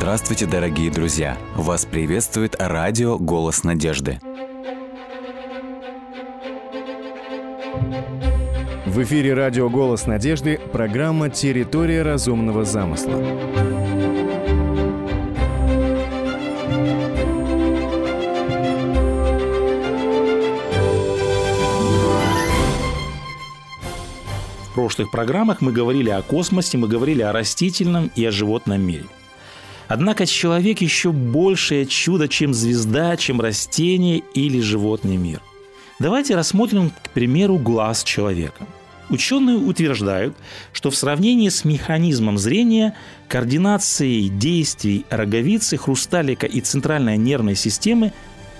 Здравствуйте, дорогие друзья! Вас приветствует радио «Голос надежды». В эфире радио «Голос надежды» программа «Территория разумного замысла». В прошлых программах мы говорили о космосе, мы говорили о растительном и о животном мире. Однако человек еще большее чудо, чем звезда, чем растение или животный мир. Давайте рассмотрим, к примеру, глаз человека. Ученые утверждают, что в сравнении с механизмом зрения, координацией действий роговицы, хрусталика и центральной нервной системы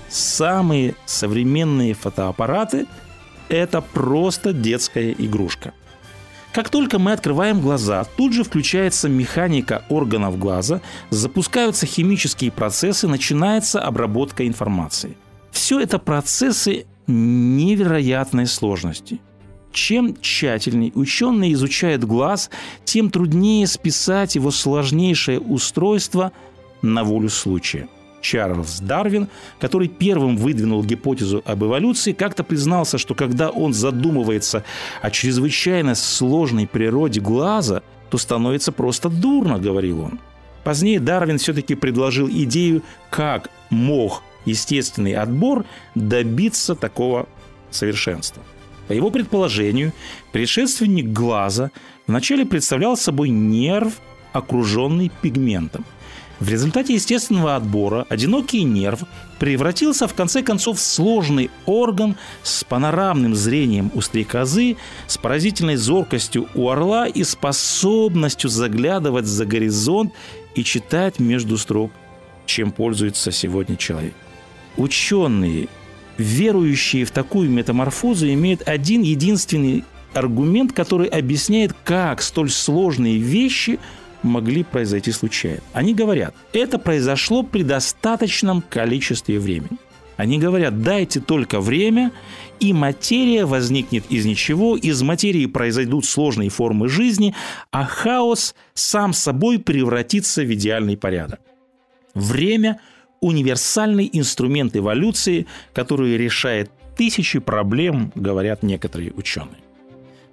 самые современные фотоаппараты – это просто детская игрушка. Как только мы открываем глаза, тут же включается механика органов глаза, запускаются химические процессы, начинается обработка информации. Все это процессы невероятной сложности. Чем тщательнее ученые изучают глаз, тем труднее списать его сложнейшее устройство на волю случая – Чарльз Дарвин, который первым выдвинул гипотезу об эволюции, как-то признался, что когда он задумывается о чрезвычайно сложной природе глаза, то становится просто дурно, говорил он. Позднее Дарвин все-таки предложил идею, как мог естественный отбор добиться такого совершенства. По его предположению, предшественник глаза вначале представлял собой нерв, окруженный пигментом – в результате естественного отбора одинокий нерв превратился в конце концов в сложный орган с панорамным зрением у стрекозы, с поразительной зоркостью у орла и способностью заглядывать за горизонт и читать между строк, чем пользуется сегодня человек. Ученые, верующие в такую метаморфозу, имеют один единственный аргумент, который объясняет, как столь сложные вещи – могли произойти случайно. Они говорят, это произошло при достаточном количестве времени. Они говорят, дайте только время, и материя возникнет из ничего, из материи произойдут сложные формы жизни, а хаос сам собой превратится в идеальный порядок. Время – универсальный инструмент эволюции, который решает тысячи проблем, говорят некоторые ученые.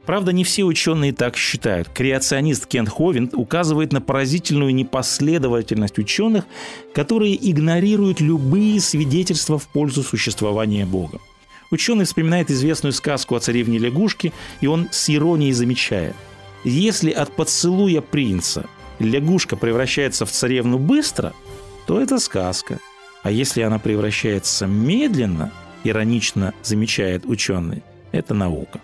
Правда, не все ученые так считают. Креационист Кен Ховин указывает на поразительную непоследовательность ученых, которые игнорируют любые свидетельства в пользу существования Бога. Ученый вспоминает известную сказку о царевне лягушке, и он с иронией замечает. Если от поцелуя принца лягушка превращается в царевну быстро, то это сказка. А если она превращается медленно, иронично замечает ученый, это наука.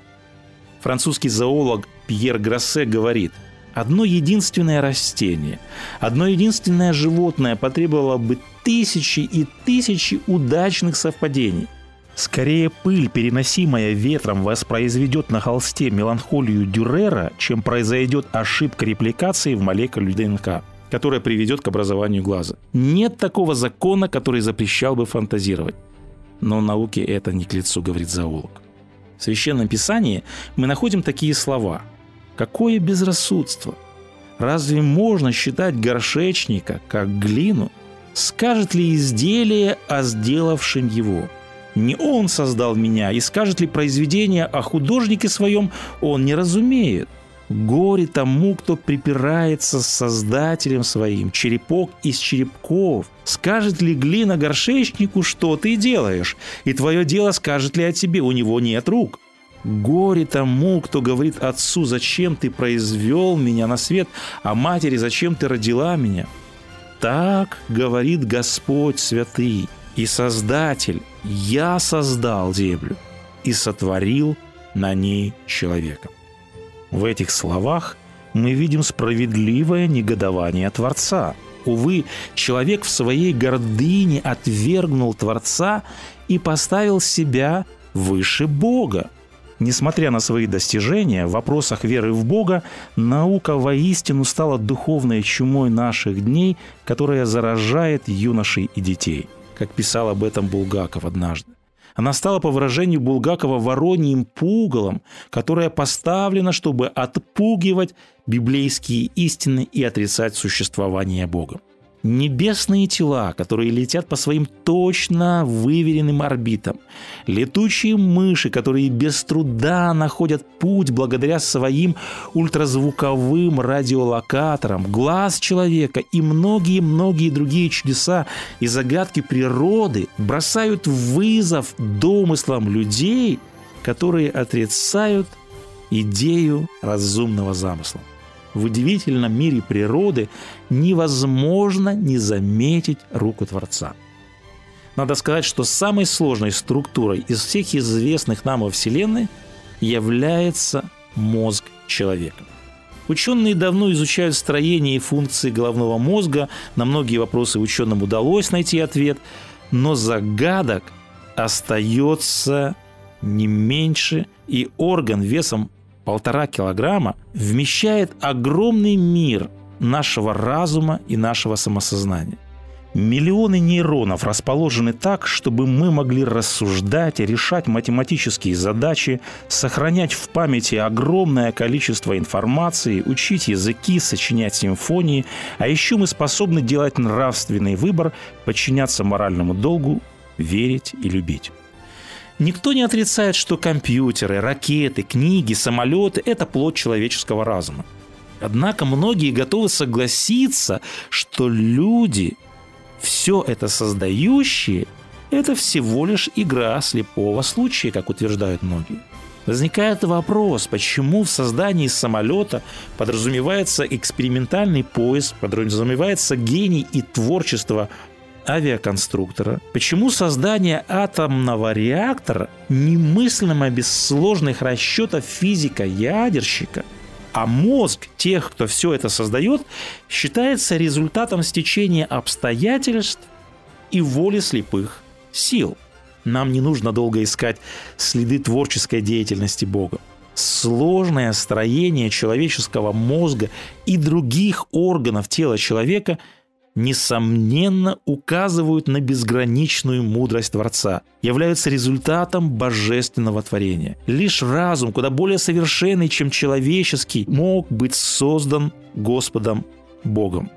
Французский зоолог Пьер Гроссе говорит, одно единственное растение, одно единственное животное потребовало бы тысячи и тысячи удачных совпадений. Скорее пыль, переносимая ветром, воспроизведет на холсте меланхолию Дюрера, чем произойдет ошибка репликации в молекуле ДНК которая приведет к образованию глаза. Нет такого закона, который запрещал бы фантазировать. Но науке это не к лицу, говорит зоолог. В Священном Писании мы находим такие слова. «Какое безрассудство! Разве можно считать горшечника, как глину? Скажет ли изделие о сделавшем его? Не он создал меня, и скажет ли произведение о художнике своем, он не разумеет. Горе тому, кто припирается с Создателем своим, черепок из черепков. Скажет ли глина горшечнику, что ты делаешь? И твое дело скажет ли о тебе, у него нет рук. Горе тому, кто говорит отцу, зачем ты произвел меня на свет, а матери, зачем ты родила меня. Так говорит Господь святый и Создатель, я создал землю и сотворил на ней человека. В этих словах мы видим справедливое негодование Творца. Увы, человек в своей гордыне отвергнул Творца и поставил себя выше Бога. Несмотря на свои достижения в вопросах веры в Бога, наука воистину стала духовной чумой наших дней, которая заражает юношей и детей, как писал об этом Булгаков однажды. Она стала, по выражению Булгакова, вороньим пугалом, которое поставлено, чтобы отпугивать библейские истины и отрицать существование Бога. Небесные тела, которые летят по своим точно выверенным орбитам. Летучие мыши, которые без труда находят путь благодаря своим ультразвуковым радиолокаторам. Глаз человека и многие-многие другие чудеса и загадки природы бросают вызов домыслам людей, которые отрицают идею разумного замысла в удивительном мире природы невозможно не заметить руку Творца. Надо сказать, что самой сложной структурой из всех известных нам во Вселенной является мозг человека. Ученые давно изучают строение и функции головного мозга, на многие вопросы ученым удалось найти ответ, но загадок остается не меньше, и орган весом полтора килограмма вмещает огромный мир нашего разума и нашего самосознания. Миллионы нейронов расположены так, чтобы мы могли рассуждать, решать математические задачи, сохранять в памяти огромное количество информации, учить языки, сочинять симфонии, а еще мы способны делать нравственный выбор, подчиняться моральному долгу, верить и любить. Никто не отрицает, что компьютеры, ракеты, книги, самолеты – это плод человеческого разума. Однако многие готовы согласиться, что люди, все это создающие, это всего лишь игра слепого случая, как утверждают многие. Возникает вопрос, почему в создании самолета подразумевается экспериментальный поиск, подразумевается гений и творчество авиаконструктора, почему создание атомного реактора немыслимо без сложных расчетов физика-ядерщика, а мозг тех, кто все это создает, считается результатом стечения обстоятельств и воли слепых сил. Нам не нужно долго искать следы творческой деятельности Бога. Сложное строение человеческого мозга и других органов тела человека – несомненно указывают на безграничную мудрость Творца, являются результатом божественного творения. Лишь разум, куда более совершенный, чем человеческий, мог быть создан Господом Богом.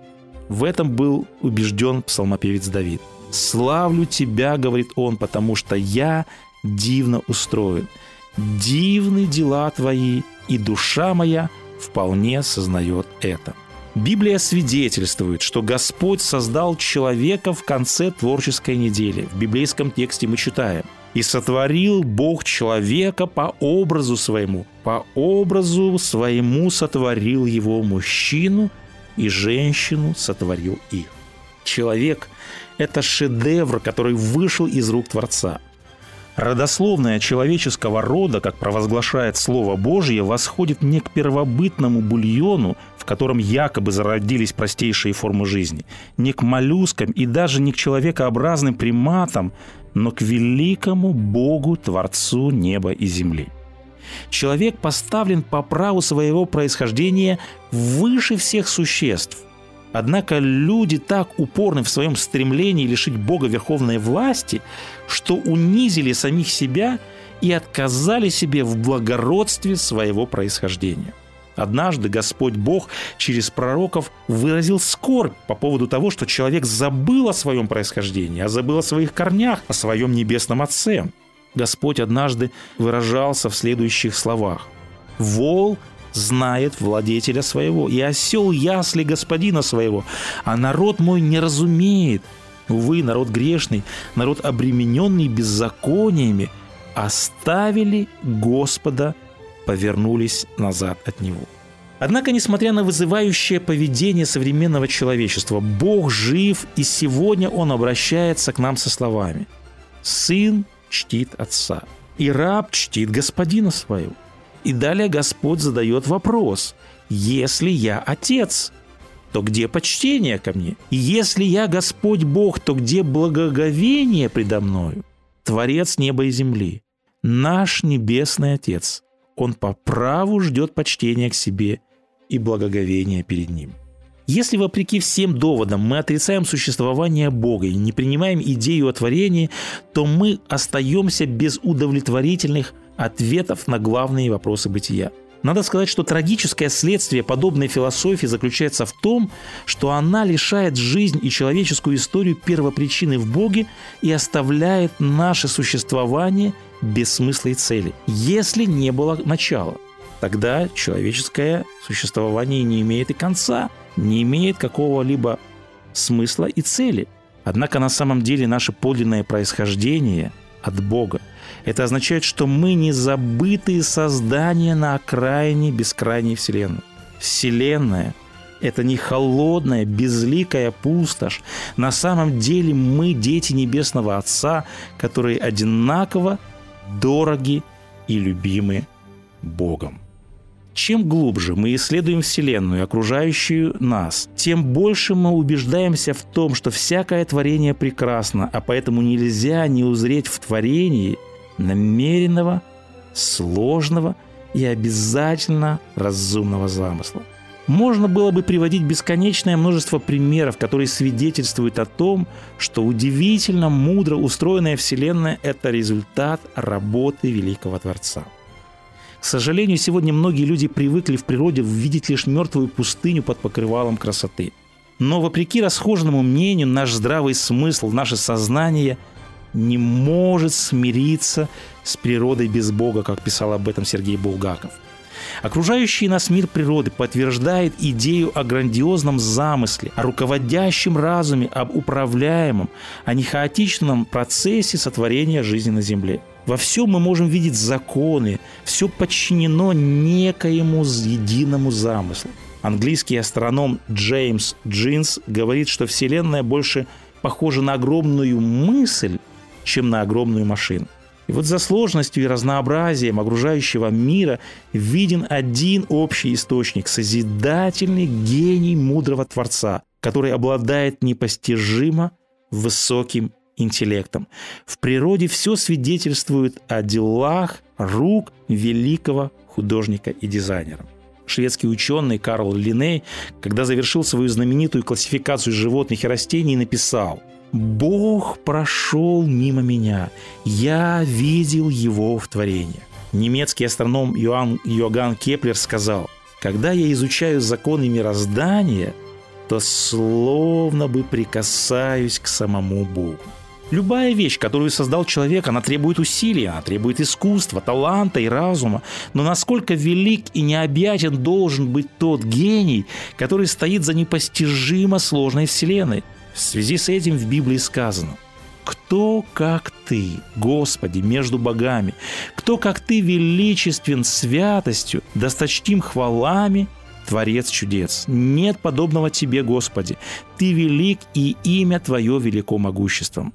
В этом был убежден псалмопевец Давид. «Славлю Тебя, — говорит он, — потому что я дивно устроен. Дивны дела Твои, и душа моя вполне сознает это». Библия свидетельствует, что Господь создал человека в конце творческой недели. В библейском тексте мы читаем. «И сотворил Бог человека по образу своему, по образу своему сотворил его мужчину, и женщину сотворил их». Человек – это шедевр, который вышел из рук Творца. Родословная человеческого рода, как провозглашает Слово Божье, восходит не к первобытному бульону, котором якобы зародились простейшие формы жизни, не к моллюскам и даже не к человекообразным приматам, но к великому Богу, Творцу неба и земли. Человек поставлен по праву своего происхождения выше всех существ – Однако люди так упорны в своем стремлении лишить Бога верховной власти, что унизили самих себя и отказали себе в благородстве своего происхождения. Однажды Господь Бог через пророков выразил скорбь по поводу того, что человек забыл о своем происхождении, а забыл о своих корнях, о своем небесном Отце. Господь однажды выражался в следующих словах. «Вол знает владетеля своего, и осел ясли господина своего, а народ мой не разумеет. Увы, народ грешный, народ обремененный беззакониями, оставили Господа, повернулись назад от Него. Однако, несмотря на вызывающее поведение современного человечества, Бог жив, и сегодня Он обращается к нам со словами «Сын чтит отца, и раб чтит господина своего». И далее Господь задает вопрос. Если я отец, то где почтение ко мне? И если я Господь Бог, то где благоговение предо мною? Творец неба и земли, наш Небесный Отец, Он по праву ждет почтения к себе и благоговения перед Ним. Если вопреки всем доводам мы отрицаем существование Бога и не принимаем идею о творении, то мы остаемся без удовлетворительных ответов на главные вопросы бытия. Надо сказать, что трагическое следствие подобной философии заключается в том, что она лишает жизнь и человеческую историю первопричины в Боге и оставляет наше существование без смысла и цели. Если не было начала, тогда человеческое существование не имеет и конца, не имеет какого-либо смысла и цели. Однако на самом деле наше подлинное происхождение от Бога – это означает, что мы не забытые создания на окраине бескрайней Вселенной. Вселенная – это не холодная, безликая пустошь. На самом деле мы дети Небесного Отца, которые одинаково дороги и любимы Богом. Чем глубже мы исследуем Вселенную, окружающую нас, тем больше мы убеждаемся в том, что всякое творение прекрасно, а поэтому нельзя не узреть в творении намеренного, сложного и обязательно разумного замысла. Можно было бы приводить бесконечное множество примеров, которые свидетельствуют о том, что удивительно мудро устроенная Вселенная – это результат работы Великого Творца. К сожалению, сегодня многие люди привыкли в природе видеть лишь мертвую пустыню под покрывалом красоты. Но вопреки расхожему мнению, наш здравый смысл, наше сознание – не может смириться с природой без Бога, как писал об этом Сергей Булгаков. Окружающий нас мир природы подтверждает идею о грандиозном замысле, о руководящем разуме, об управляемом, а не хаотичном процессе сотворения жизни на Земле. Во всем мы можем видеть законы, все подчинено некоему единому замыслу. Английский астроном Джеймс Джинс говорит, что Вселенная больше похожа на огромную мысль, чем на огромную машину. И вот за сложностью и разнообразием окружающего мира виден один общий источник – созидательный гений мудрого Творца, который обладает непостижимо высоким интеллектом. В природе все свидетельствует о делах рук великого художника и дизайнера. Шведский ученый Карл Линей, когда завершил свою знаменитую классификацию животных и растений, написал – Бог прошел мимо меня. Я видел его в творении. Немецкий астроном Иоанн, Йоганн Кеплер сказал, когда я изучаю законы мироздания, то словно бы прикасаюсь к самому Богу. Любая вещь, которую создал человек, она требует усилий, она требует искусства, таланта и разума. Но насколько велик и необъятен должен быть тот гений, который стоит за непостижимо сложной вселенной – в связи с этим в Библии сказано, кто, как ты, Господи, между богами? Кто, как ты, величествен святостью, досточтим хвалами, Творец чудес? Нет подобного тебе, Господи. Ты велик, и имя Твое велико могуществом.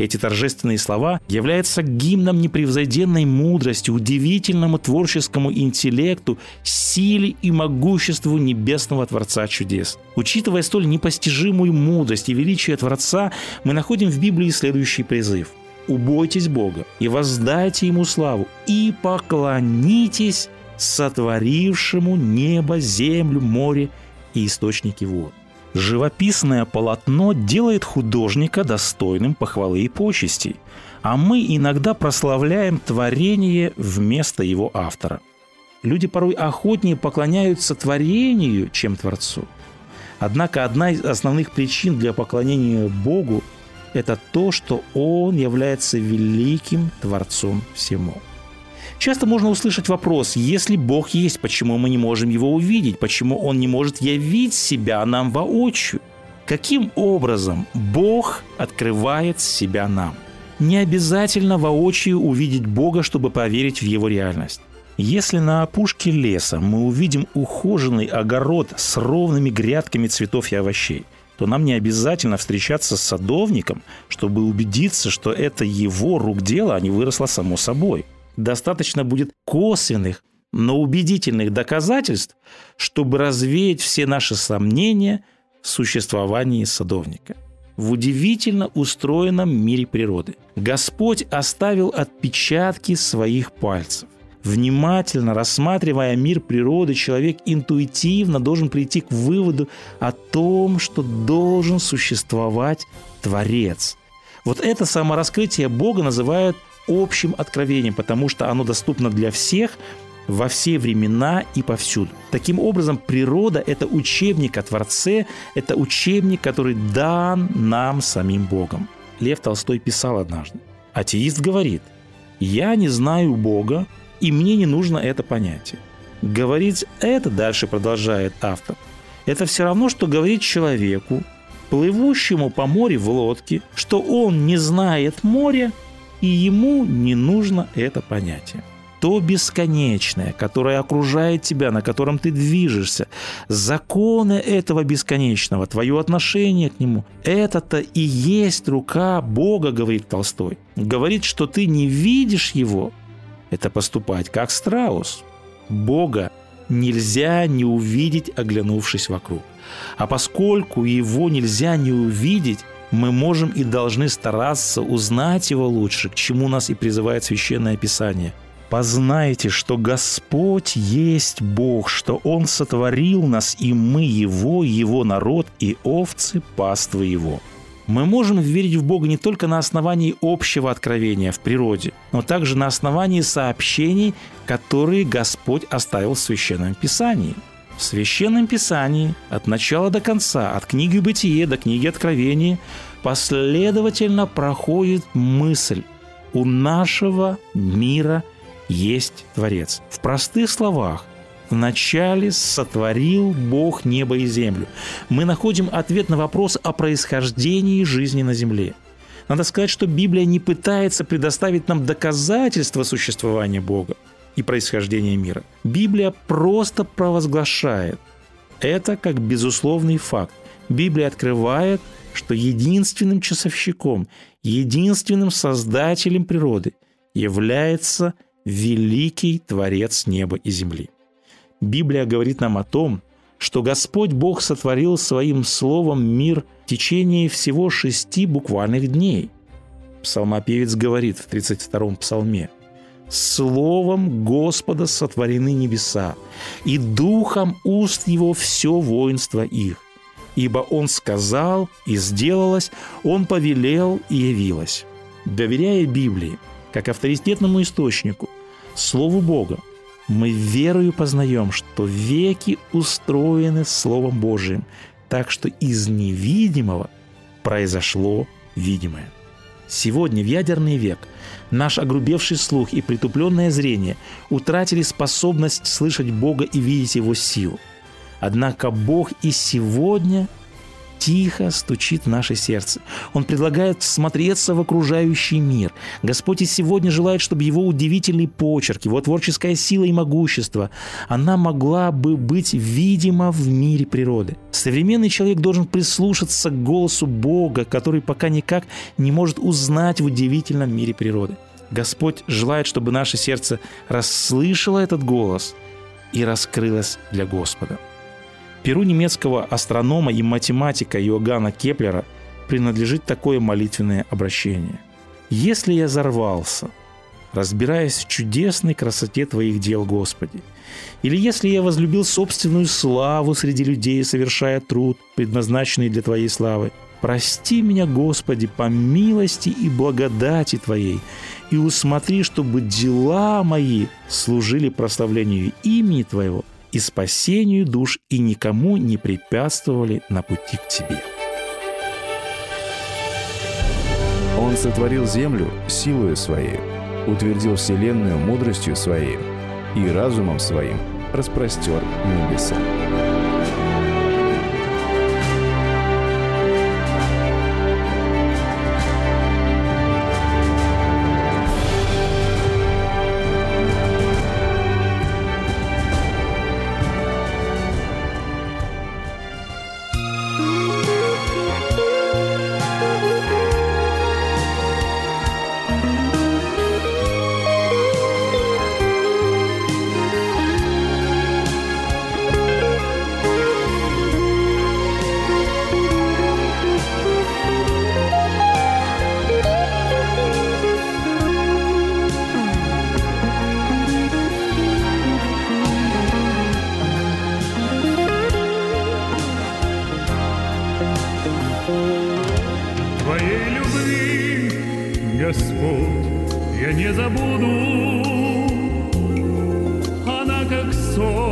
Эти торжественные слова являются гимном непревзойденной мудрости, удивительному творческому интеллекту, силе и могуществу небесного Творца чудес. Учитывая столь непостижимую мудрость и величие Творца, мы находим в Библии следующий призыв – «Убойтесь Бога и воздайте Ему славу, и поклонитесь сотворившему небо, землю, море и источники вод». Живописное полотно делает художника достойным похвалы и почестей, а мы иногда прославляем творение вместо его автора. Люди порой охотнее поклоняются творению, чем Творцу. Однако одна из основных причин для поклонения Богу – это то, что Он является великим Творцом всему – Часто можно услышать вопрос, если Бог есть, почему мы не можем Его увидеть, почему Он не может явить себя нам воочию? Каким образом Бог открывает себя нам? Не обязательно воочию увидеть Бога, чтобы поверить в Его реальность. Если на опушке леса мы увидим ухоженный огород с ровными грядками цветов и овощей, то нам не обязательно встречаться с садовником, чтобы убедиться, что это его рук дело, а не выросло само собой – достаточно будет косвенных, но убедительных доказательств, чтобы развеять все наши сомнения в существовании садовника. В удивительно устроенном мире природы Господь оставил отпечатки своих пальцев. Внимательно рассматривая мир природы, человек интуитивно должен прийти к выводу о том, что должен существовать Творец. Вот это самораскрытие Бога называют общим откровением, потому что оно доступно для всех во все времена и повсюду. Таким образом, природа – это учебник о Творце, это учебник, который дан нам самим Богом. Лев Толстой писал однажды. Атеист говорит, «Я не знаю Бога, и мне не нужно это понятие». Говорить это, дальше продолжает автор, это все равно, что говорить человеку, плывущему по морю в лодке, что он не знает моря, и ему не нужно это понятие. То бесконечное, которое окружает тебя, на котором ты движешься, законы этого бесконечного, твое отношение к нему, это-то и есть рука Бога, говорит Толстой. Говорит, что ты не видишь его, это поступать как страус. Бога нельзя не увидеть, оглянувшись вокруг. А поскольку его нельзя не увидеть, мы можем и должны стараться узнать его лучше, к чему нас и призывает Священное Писание. «Познайте, что Господь есть Бог, что Он сотворил нас, и мы Его, Его народ, и овцы паствы Его». Мы можем верить в Бога не только на основании общего откровения в природе, но также на основании сообщений, которые Господь оставил в Священном Писании. В Священном Писании от начала до конца, от книги Бытие до книги Откровения, последовательно проходит мысль «У нашего мира есть Творец». В простых словах, Вначале сотворил Бог небо и землю. Мы находим ответ на вопрос о происхождении жизни на земле. Надо сказать, что Библия не пытается предоставить нам доказательства существования Бога и происхождения мира. Библия просто провозглашает это как безусловный факт. Библия открывает, что единственным часовщиком, единственным создателем природы является великий Творец неба и земли. Библия говорит нам о том, что Господь Бог сотворил своим словом мир в течение всего шести буквальных дней. Псалмопевец говорит в 32-м псалме «Словом Господа сотворены небеса, и духом уст Его все воинство их. Ибо Он сказал, и сделалось, Он повелел, и явилось». Доверяя Библии, как авторитетному источнику, Слову Бога, мы верою познаем, что веки устроены Словом Божиим, так что из невидимого произошло видимое. Сегодня, в ядерный век, наш огрубевший слух и притупленное зрение утратили способность слышать Бога и видеть Его силу. Однако Бог и сегодня тихо стучит в наше сердце. Он предлагает смотреться в окружающий мир. Господь и сегодня желает, чтобы его удивительный почерк, его творческая сила и могущество, она могла бы быть видима в мире природы. Современный человек должен прислушаться к голосу Бога, который пока никак не может узнать в удивительном мире природы. Господь желает, чтобы наше сердце расслышало этот голос и раскрылось для Господа. Перу немецкого астронома и математика Иоганна Кеплера принадлежит такое молитвенное обращение. «Если я взорвался, разбираясь в чудесной красоте Твоих дел, Господи, или если я возлюбил собственную славу среди людей, совершая труд, предназначенный для Твоей славы, прости меня, Господи, по милости и благодати Твоей, и усмотри, чтобы дела мои служили прославлению имени Твоего – и спасению душ и никому не препятствовали на пути к Тебе. Он сотворил землю силою своей, утвердил вселенную мудростью своей и разумом своим распростер небеса. Господь, я не забуду. Она как сон.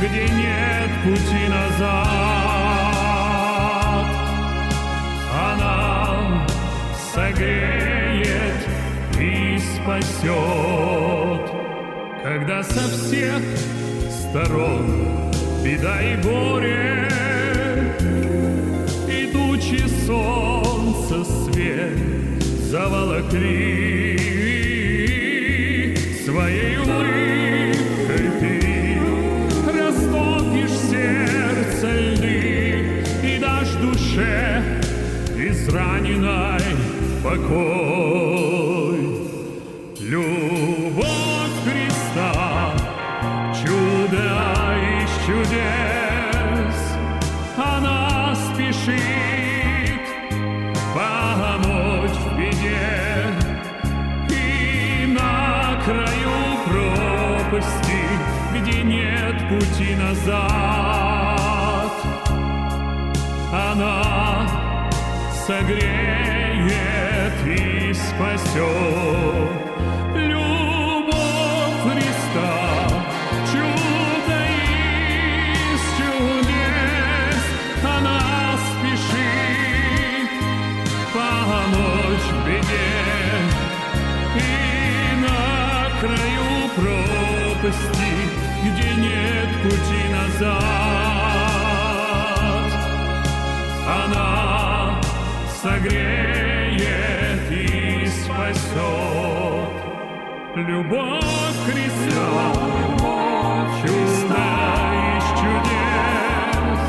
Где нет пути назад. Она согреет и спасет, когда со всех сторон беда и горе, идучи солнце свет заволокли своей улыбкой душе израненной покой. Любовь Христа, чудо из чудес, она спешит помочь в беде и на краю пропасти, где нет пути назад. Она согреет и спасет. Любовь Христа, чудо чудес, она спешит помочь в беде и на краю пропасти, где нет пути назад. Любовь Христа, чудо из чудес,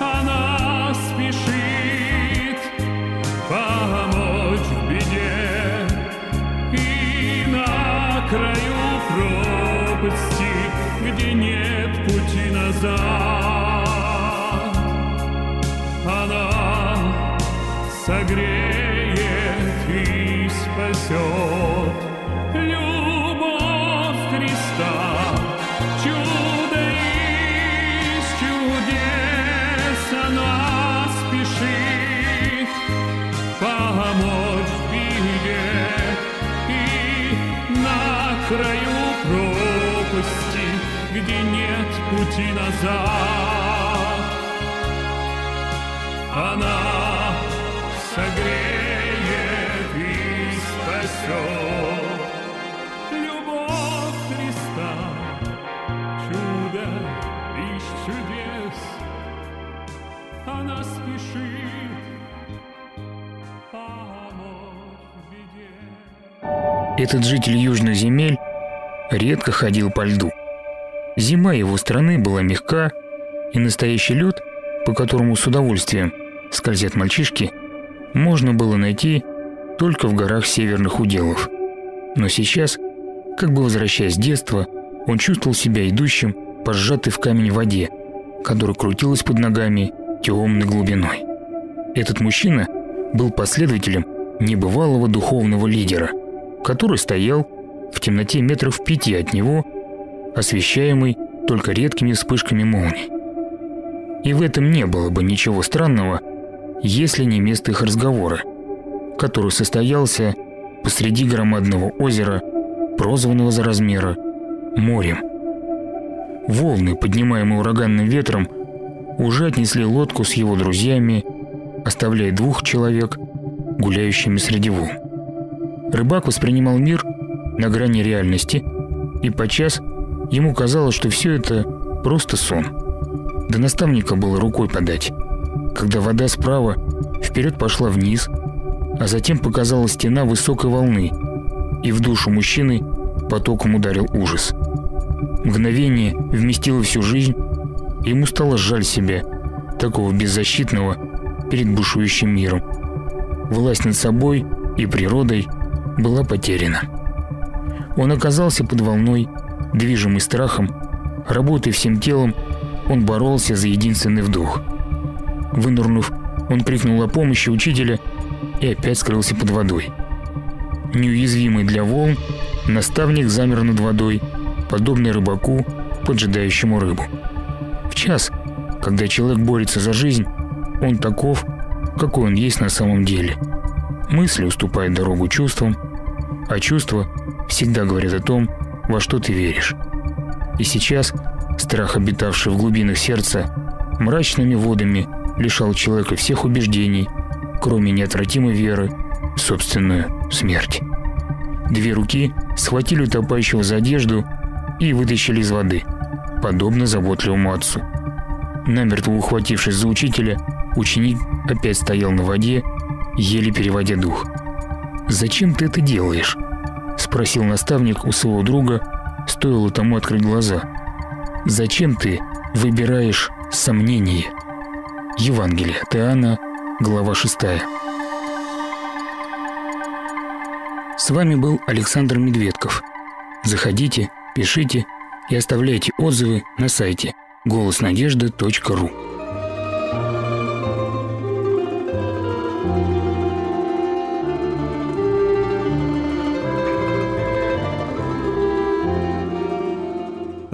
она спешит помочь в беде и на краю пропасти, где нет пути назад. Где нет пути назад. Она согреет и спасет. Любовь Христа, чудо из чудес, она спешит беде. Этот житель южных земель редко ходил по льду. Зима его страны была мягка, и настоящий лед, по которому с удовольствием скользят мальчишки, можно было найти только в горах северных уделов. Но сейчас, как бы возвращаясь с детства, он чувствовал себя идущим по сжатой в камень воде, которая крутилась под ногами темной глубиной. Этот мужчина был последователем небывалого духовного лидера, который стоял в темноте метров пяти от него, освещаемый только редкими вспышками молний. И в этом не было бы ничего странного, если не место их разговора, который состоялся посреди громадного озера, прозванного за размера морем. Волны, поднимаемые ураганным ветром, уже отнесли лодку с его друзьями, оставляя двух человек, гуляющими среди волн. Рыбак воспринимал мир на грани реальности, и подчас ему казалось, что все это просто сон. До наставника было рукой подать, когда вода справа вперед пошла вниз, а затем показалась стена высокой волны, и в душу мужчины потоком ударил ужас. Мгновение вместило всю жизнь, и ему стало жаль себя, такого беззащитного, перед бушующим миром. Власть над собой и природой была потеряна. Он оказался под волной, движимый страхом, работая всем телом, он боролся за единственный вдох. Вынурнув, он крикнул о помощи учителя и опять скрылся под водой. Неуязвимый для волн, наставник замер над водой, подобный рыбаку, поджидающему рыбу. В час, когда человек борется за жизнь, он таков, какой он есть на самом деле. Мысли уступают дорогу чувствам, а чувства всегда говорят о том, во что ты веришь. И сейчас страх, обитавший в глубинах сердца, мрачными водами лишал человека всех убеждений, кроме неотвратимой веры в собственную смерть. Две руки схватили утопающего за одежду и вытащили из воды, подобно заботливому отцу. Намертво ухватившись за учителя, ученик опять стоял на воде, еле переводя дух. «Зачем ты это делаешь?» – спросил наставник у своего друга, стоило тому открыть глаза. «Зачем ты выбираешь сомнение?» Евангелие от Иоанна, глава 6. С вами был Александр Медведков. Заходите, пишите и оставляйте отзывы на сайте голоснадежды.ру.